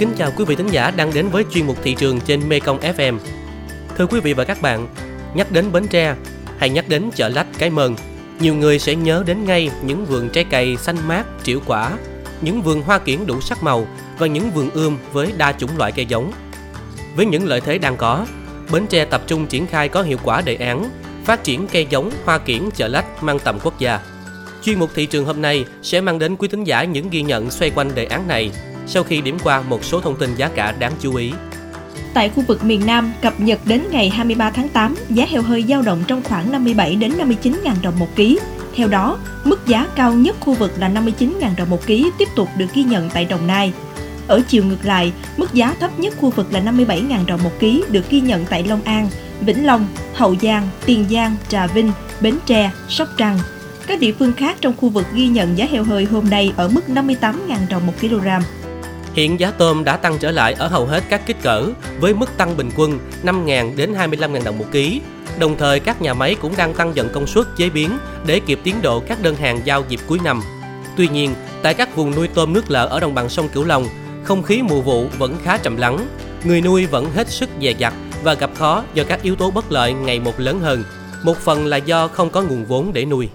Kính chào quý vị thính giả đang đến với chuyên mục thị trường trên Mekong FM. Thưa quý vị và các bạn, nhắc đến Bến Tre hay nhắc đến chợ lách Cái Mơn, nhiều người sẽ nhớ đến ngay những vườn trái cây xanh mát, triệu quả, những vườn hoa kiển đủ sắc màu và những vườn ươm với đa chủng loại cây giống. Với những lợi thế đang có, Bến Tre tập trung triển khai có hiệu quả đề án phát triển cây giống hoa kiển chợ lách mang tầm quốc gia. Chuyên mục thị trường hôm nay sẽ mang đến quý thính giả những ghi nhận xoay quanh đề án này sau khi điểm qua một số thông tin giá cả đáng chú ý. Tại khu vực miền Nam, cập nhật đến ngày 23 tháng 8, giá heo hơi dao động trong khoảng 57 đến 59 000 đồng một ký. Theo đó, mức giá cao nhất khu vực là 59 000 đồng một ký tiếp tục được ghi nhận tại Đồng Nai. Ở chiều ngược lại, mức giá thấp nhất khu vực là 57 000 đồng một ký được ghi nhận tại Long An, Vĩnh Long, Hậu Giang, Tiền Giang, Trà Vinh, Bến Tre, Sóc Trăng. Các địa phương khác trong khu vực ghi nhận giá heo hơi hôm nay ở mức 58 000 đồng một kg. Hiện giá tôm đã tăng trở lại ở hầu hết các kích cỡ với mức tăng bình quân 5.000 đến 25.000 đồng một ký. Đồng thời các nhà máy cũng đang tăng dần công suất chế biến để kịp tiến độ các đơn hàng giao dịp cuối năm. Tuy nhiên, tại các vùng nuôi tôm nước lợ ở đồng bằng sông Cửu Long, không khí mùa vụ vẫn khá trầm lắng. Người nuôi vẫn hết sức dè dặt và gặp khó do các yếu tố bất lợi ngày một lớn hơn. Một phần là do không có nguồn vốn để nuôi.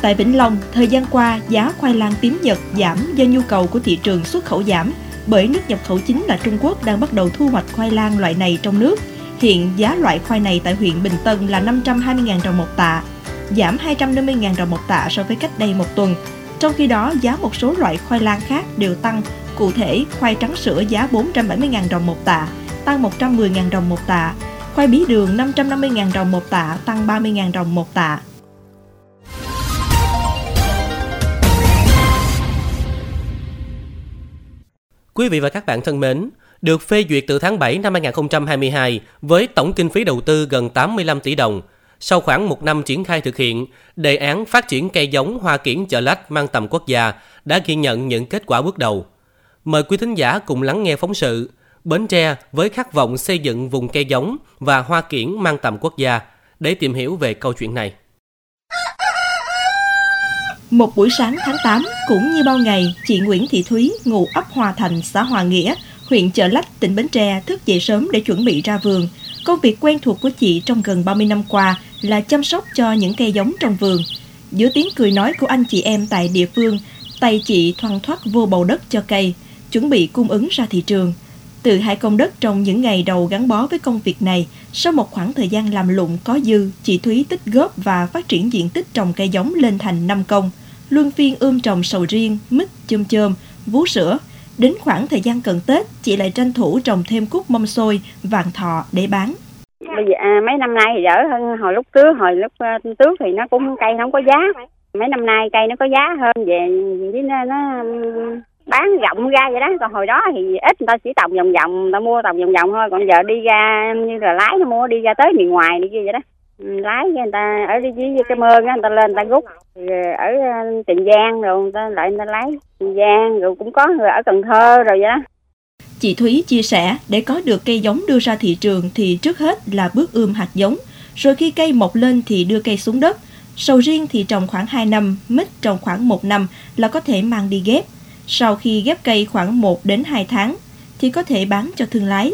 Tại Vĩnh Long, thời gian qua, giá khoai lang tím Nhật giảm do nhu cầu của thị trường xuất khẩu giảm, bởi nước nhập khẩu chính là Trung Quốc đang bắt đầu thu hoạch khoai lang loại này trong nước. Hiện giá loại khoai này tại huyện Bình Tân là 520.000 đồng một tạ, giảm 250.000 đồng một tạ so với cách đây một tuần. Trong khi đó, giá một số loại khoai lang khác đều tăng, cụ thể khoai trắng sữa giá 470.000 đồng một tạ, tăng 110.000 đồng một tạ, khoai bí đường 550.000 đồng một tạ, tăng 30.000 đồng một tạ. Quý vị và các bạn thân mến, được phê duyệt từ tháng 7 năm 2022 với tổng kinh phí đầu tư gần 85 tỷ đồng. Sau khoảng một năm triển khai thực hiện, đề án phát triển cây giống hoa kiển chợ lách mang tầm quốc gia đã ghi nhận những kết quả bước đầu. Mời quý thính giả cùng lắng nghe phóng sự Bến Tre với khát vọng xây dựng vùng cây giống và hoa kiển mang tầm quốc gia để tìm hiểu về câu chuyện này. Một buổi sáng tháng 8, cũng như bao ngày, chị Nguyễn Thị Thúy, ngụ ấp Hòa Thành, xã Hòa Nghĩa, huyện Chợ Lách, tỉnh Bến Tre thức dậy sớm để chuẩn bị ra vườn. Công việc quen thuộc của chị trong gần 30 năm qua là chăm sóc cho những cây giống trong vườn. Giữa tiếng cười nói của anh chị em tại địa phương, tay chị thoăn thoắt vô bầu đất cho cây, chuẩn bị cung ứng ra thị trường. Từ hai công đất trong những ngày đầu gắn bó với công việc này, sau một khoảng thời gian làm lụng có dư, chị Thúy tích góp và phát triển diện tích trồng cây giống lên thành 5 công – luân phiên ươm trồng sầu riêng, mít, chôm chôm, vú sữa. Đến khoảng thời gian cận Tết, chị lại tranh thủ trồng thêm cúc mâm xôi, vàng thọ để bán. Bây giờ à, mấy năm nay thì đỡ hơn hồi lúc trước, hồi lúc uh, trước thì nó cũng cây không có giá. Mấy năm nay cây nó có giá hơn về với nó, nó bán rộng ra vậy đó còn hồi đó thì ít người ta chỉ trồng vòng vòng người ta mua trồng vòng vòng thôi còn giờ đi ra như là lái nó mua đi ra tới miền ngoài đi kia vậy đó lái người ta ở dưới cái mơ người ta lên người ta rút ờ, ở ờ, tiền giang rồi người ta lại người ta lái tiền giang rồi cũng có người ở cần thơ rồi vậy đó Chị Thúy chia sẻ, để có được cây giống đưa ra thị trường thì trước hết là bước ươm hạt giống, rồi khi cây mọc lên thì đưa cây xuống đất. Sầu riêng thì trồng khoảng 2 năm, mít trồng khoảng 1 năm là có thể mang đi ghép. Sau khi ghép cây khoảng 1 đến 2 tháng thì có thể bán cho thương lái.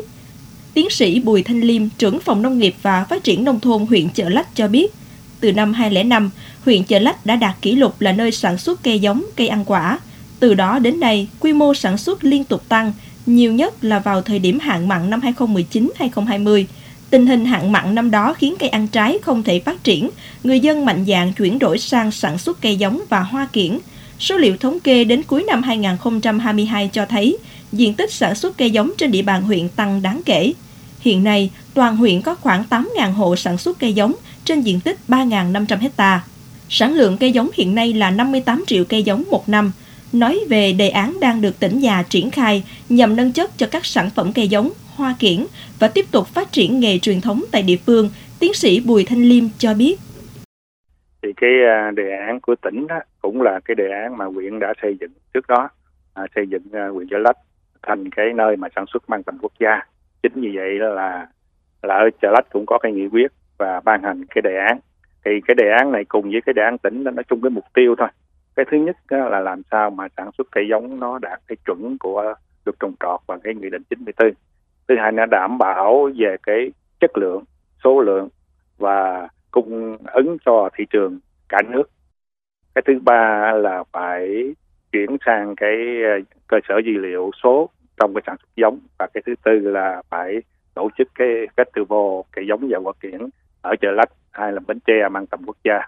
Tiến sĩ Bùi Thanh Liêm, trưởng phòng nông nghiệp và phát triển nông thôn huyện Chợ Lách cho biết, từ năm 2005, huyện Chợ Lách đã đạt kỷ lục là nơi sản xuất cây giống, cây ăn quả. Từ đó đến nay, quy mô sản xuất liên tục tăng, nhiều nhất là vào thời điểm hạn mặn năm 2019-2020. Tình hình hạn mặn năm đó khiến cây ăn trái không thể phát triển, người dân mạnh dạn chuyển đổi sang sản xuất cây giống và hoa kiển. Số liệu thống kê đến cuối năm 2022 cho thấy, diện tích sản xuất cây giống trên địa bàn huyện tăng đáng kể. Hiện nay, toàn huyện có khoảng 8.000 hộ sản xuất cây giống trên diện tích 3.500 hecta. Sản lượng cây giống hiện nay là 58 triệu cây giống một năm. Nói về đề án đang được tỉnh già triển khai nhằm nâng chất cho các sản phẩm cây giống, hoa kiển và tiếp tục phát triển nghề truyền thống tại địa phương, tiến sĩ Bùi Thanh Liêm cho biết. Thì cái à, đề án của tỉnh đó cũng là cái đề án mà huyện đã xây dựng trước đó, à, xây dựng à, huyện Gia Lách thành cái nơi mà sản xuất mang tầm quốc gia chính vì vậy là là ở chợ lách cũng có cái nghị quyết và ban hành cái đề án. Thì cái đề án này cùng với cái đề án tỉnh nó nói chung cái mục tiêu thôi. Cái thứ nhất là làm sao mà sản xuất cây giống nó đạt cái chuẩn của luật trồng trọt và cái nghị định 94 thứ hai là đảm bảo về cái chất lượng, số lượng và cung ứng cho thị trường cả nước. Cái thứ ba là phải chuyển sang cái ờ, cơ sở dữ liệu số trong cái sản xuất giống và cái thứ tư là phải tổ chức cái festival cái giống và quả kiển ở chợ lách hay là bến tre mang tầm quốc gia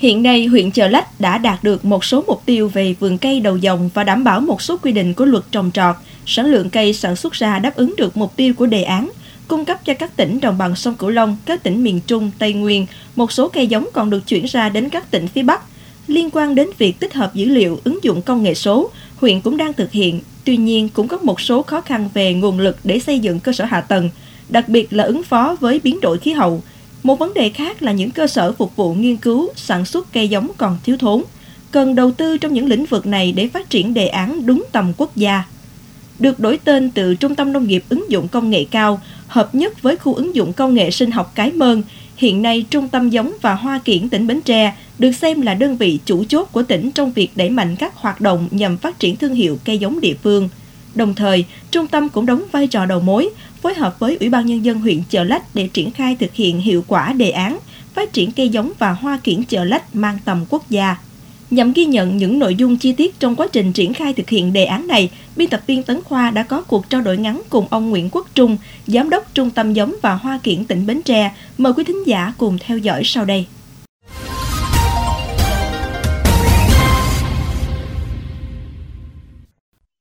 Hiện nay, huyện Chợ Lách đã đạt được một số mục tiêu về vườn cây đầu dòng và đảm bảo một số quy định của luật trồng trọt. Sản lượng cây sản xuất ra đáp ứng được mục tiêu của đề án, cung cấp cho các tỉnh đồng bằng sông Cửu Long, các tỉnh miền Trung, Tây Nguyên. Một số cây giống còn được chuyển ra đến các tỉnh phía Bắc. Liên quan đến việc tích hợp dữ liệu ứng dụng công nghệ số, huyện cũng đang thực hiện. Tuy nhiên, cũng có một số khó khăn về nguồn lực để xây dựng cơ sở hạ tầng, đặc biệt là ứng phó với biến đổi khí hậu. Một vấn đề khác là những cơ sở phục vụ nghiên cứu, sản xuất cây giống còn thiếu thốn. Cần đầu tư trong những lĩnh vực này để phát triển đề án đúng tầm quốc gia. Được đổi tên từ Trung tâm Nông nghiệp ứng dụng công nghệ cao, hợp nhất với khu ứng dụng công nghệ sinh học Cái Mơn, hiện nay Trung tâm giống và Hoa Kiển tỉnh Bến Tre được xem là đơn vị chủ chốt của tỉnh trong việc đẩy mạnh các hoạt động nhằm phát triển thương hiệu cây giống địa phương. Đồng thời, trung tâm cũng đóng vai trò đầu mối, phối hợp với Ủy ban Nhân dân huyện Chợ Lách để triển khai thực hiện hiệu quả đề án phát triển cây giống và hoa kiển Chợ Lách mang tầm quốc gia. Nhằm ghi nhận những nội dung chi tiết trong quá trình triển khai thực hiện đề án này, biên tập viên Tấn Khoa đã có cuộc trao đổi ngắn cùng ông Nguyễn Quốc Trung, Giám đốc Trung tâm giống và hoa kiển tỉnh Bến Tre. Mời quý thính giả cùng theo dõi sau đây.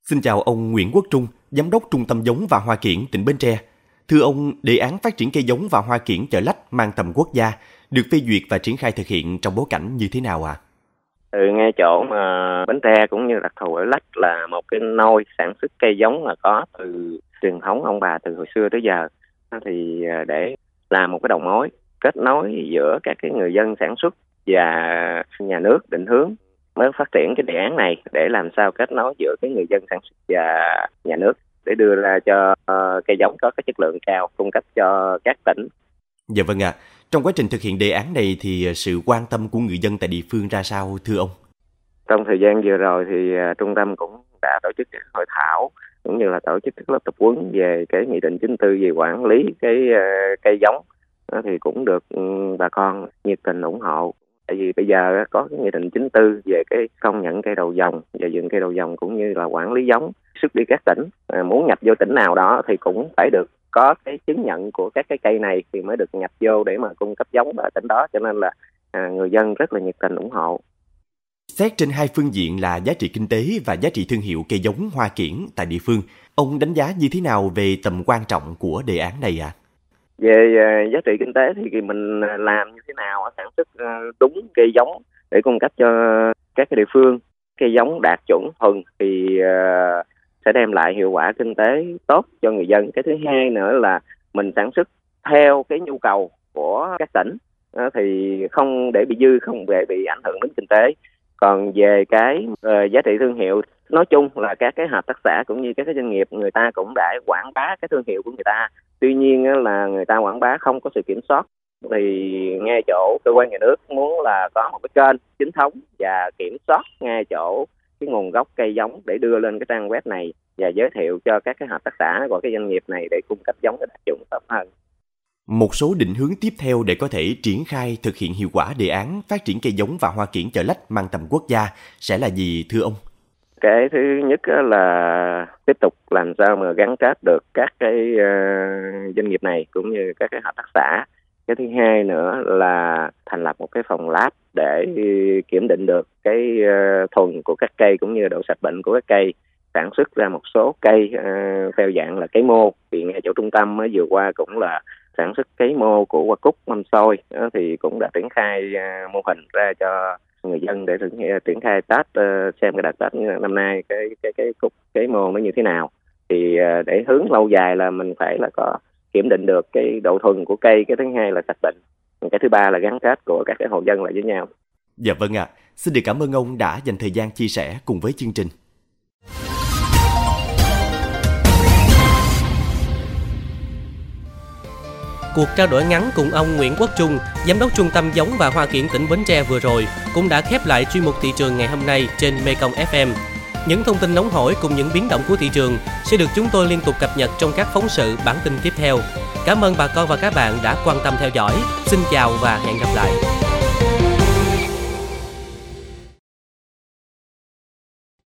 Xin chào ông Nguyễn Quốc Trung, Giám đốc Trung tâm giống và hoa kiển tỉnh Bến Tre. Thưa ông, đề án phát triển cây giống và hoa kiển chợ lách mang tầm quốc gia được phê duyệt và triển khai thực hiện trong bối cảnh như thế nào ạ? À? từ ngay chỗ mà Bến Tre cũng như đặc thù ở Lách là một cái nôi sản xuất cây giống là có từ truyền thống ông bà từ hồi xưa tới giờ thì à, để làm một cái đầu mối kết nối giữa các cái người dân sản xuất và nhà nước định hướng mới phát triển cái đề án này để làm sao kết nối giữa cái người dân sản xuất và nhà nước để đưa ra cho uh, cây giống có cái chất lượng cao cung cấp cho các tỉnh. Dạ vâng ạ. À. Trong quá trình thực hiện đề án này thì sự quan tâm của người dân tại địa phương ra sao thưa ông? Trong thời gian vừa rồi thì uh, trung tâm cũng đã tổ chức các hội thảo cũng như là tổ chức các lớp tập huấn về cái nghị định 94 về quản lý cái uh, cây giống thì cũng được um, bà con nhiệt tình ủng hộ tại vì bây giờ có cái nghị định 94 về cái công nhận cây đầu dòng và dựng cây đầu dòng cũng như là quản lý giống xuất đi các tỉnh à, muốn nhập vô tỉnh nào đó thì cũng phải được có cái chứng nhận của các cái cây này thì mới được nhập vô để mà cung cấp giống ở tỉnh đó cho nên là à, người dân rất là nhiệt tình ủng hộ Xét trên hai phương diện là giá trị kinh tế và giá trị thương hiệu cây giống hoa kiển tại địa phương, ông đánh giá như thế nào về tầm quan trọng của đề án này ạ? À? Về giá trị kinh tế thì mình à, làm như thế nào sản xuất à, đúng cây giống để cung cấp cho các cái địa phương. Cây giống đạt chuẩn thuần thì à, sẽ đem lại hiệu quả kinh tế tốt cho người dân. Cái thứ hai nữa là mình sản xuất theo cái nhu cầu của các tỉnh. Thì không để bị dư, không để bị ảnh hưởng đến kinh tế còn về cái uh, giá trị thương hiệu nói chung là các cái hợp tác xã cũng như các cái doanh nghiệp người ta cũng đã quảng bá cái thương hiệu của người ta tuy nhiên là người ta quảng bá không có sự kiểm soát thì ngay chỗ cơ quan nhà nước muốn là có một cái kênh chính thống và kiểm soát ngay chỗ cái nguồn gốc cây giống để đưa lên cái trang web này và giới thiệu cho các cái hợp tác xã của cái doanh nghiệp này để cung cấp giống cái đạt chuẩn tốt hơn. Một số định hướng tiếp theo để có thể triển khai thực hiện hiệu quả đề án phát triển cây giống và hoa kiển chợ lách mang tầm quốc gia sẽ là gì thưa ông? cái thứ nhất là tiếp tục làm sao mà gắn kết được các cái ờ, doanh nghiệp này cũng như các cái hợp tác xã. Cái thứ hai nữa là thành lập một cái phòng lab để kiểm định được cái ờ, thuần của các cây cũng như độ sạch bệnh của các cây. Sản xuất ra một số cây uh, theo dạng là cây mô. Thì ngay chỗ trung tâm mới vừa qua cũng là sản xuất cái mô của hoa cúc, mâm xôi. Thì cũng đã triển khai à, mô hình ra cho người dân để à, triển khai tết ờ, xem cái đợt tết năm nay cái cái cái cúc, cái mô nó như thế nào. Thì à, để hướng lâu dài là mình phải là có kiểm định được cái độ thuần của cây. Cái thứ hai là sạch bệnh. Cái thứ ba là gắn kết của các cái hộ dân lại với nhau. Dạ vâng ạ. À. xin được cảm ơn ông đã dành thời gian chia sẻ cùng với chương trình. Cuộc trao đổi ngắn cùng ông Nguyễn Quốc Trung, Giám đốc Trung tâm Giống và Hoa Kiển tỉnh Bến Tre vừa rồi cũng đã khép lại chuyên mục thị trường ngày hôm nay trên Mekong FM. Những thông tin nóng hổi cùng những biến động của thị trường sẽ được chúng tôi liên tục cập nhật trong các phóng sự bản tin tiếp theo. Cảm ơn bà con và các bạn đã quan tâm theo dõi. Xin chào và hẹn gặp lại.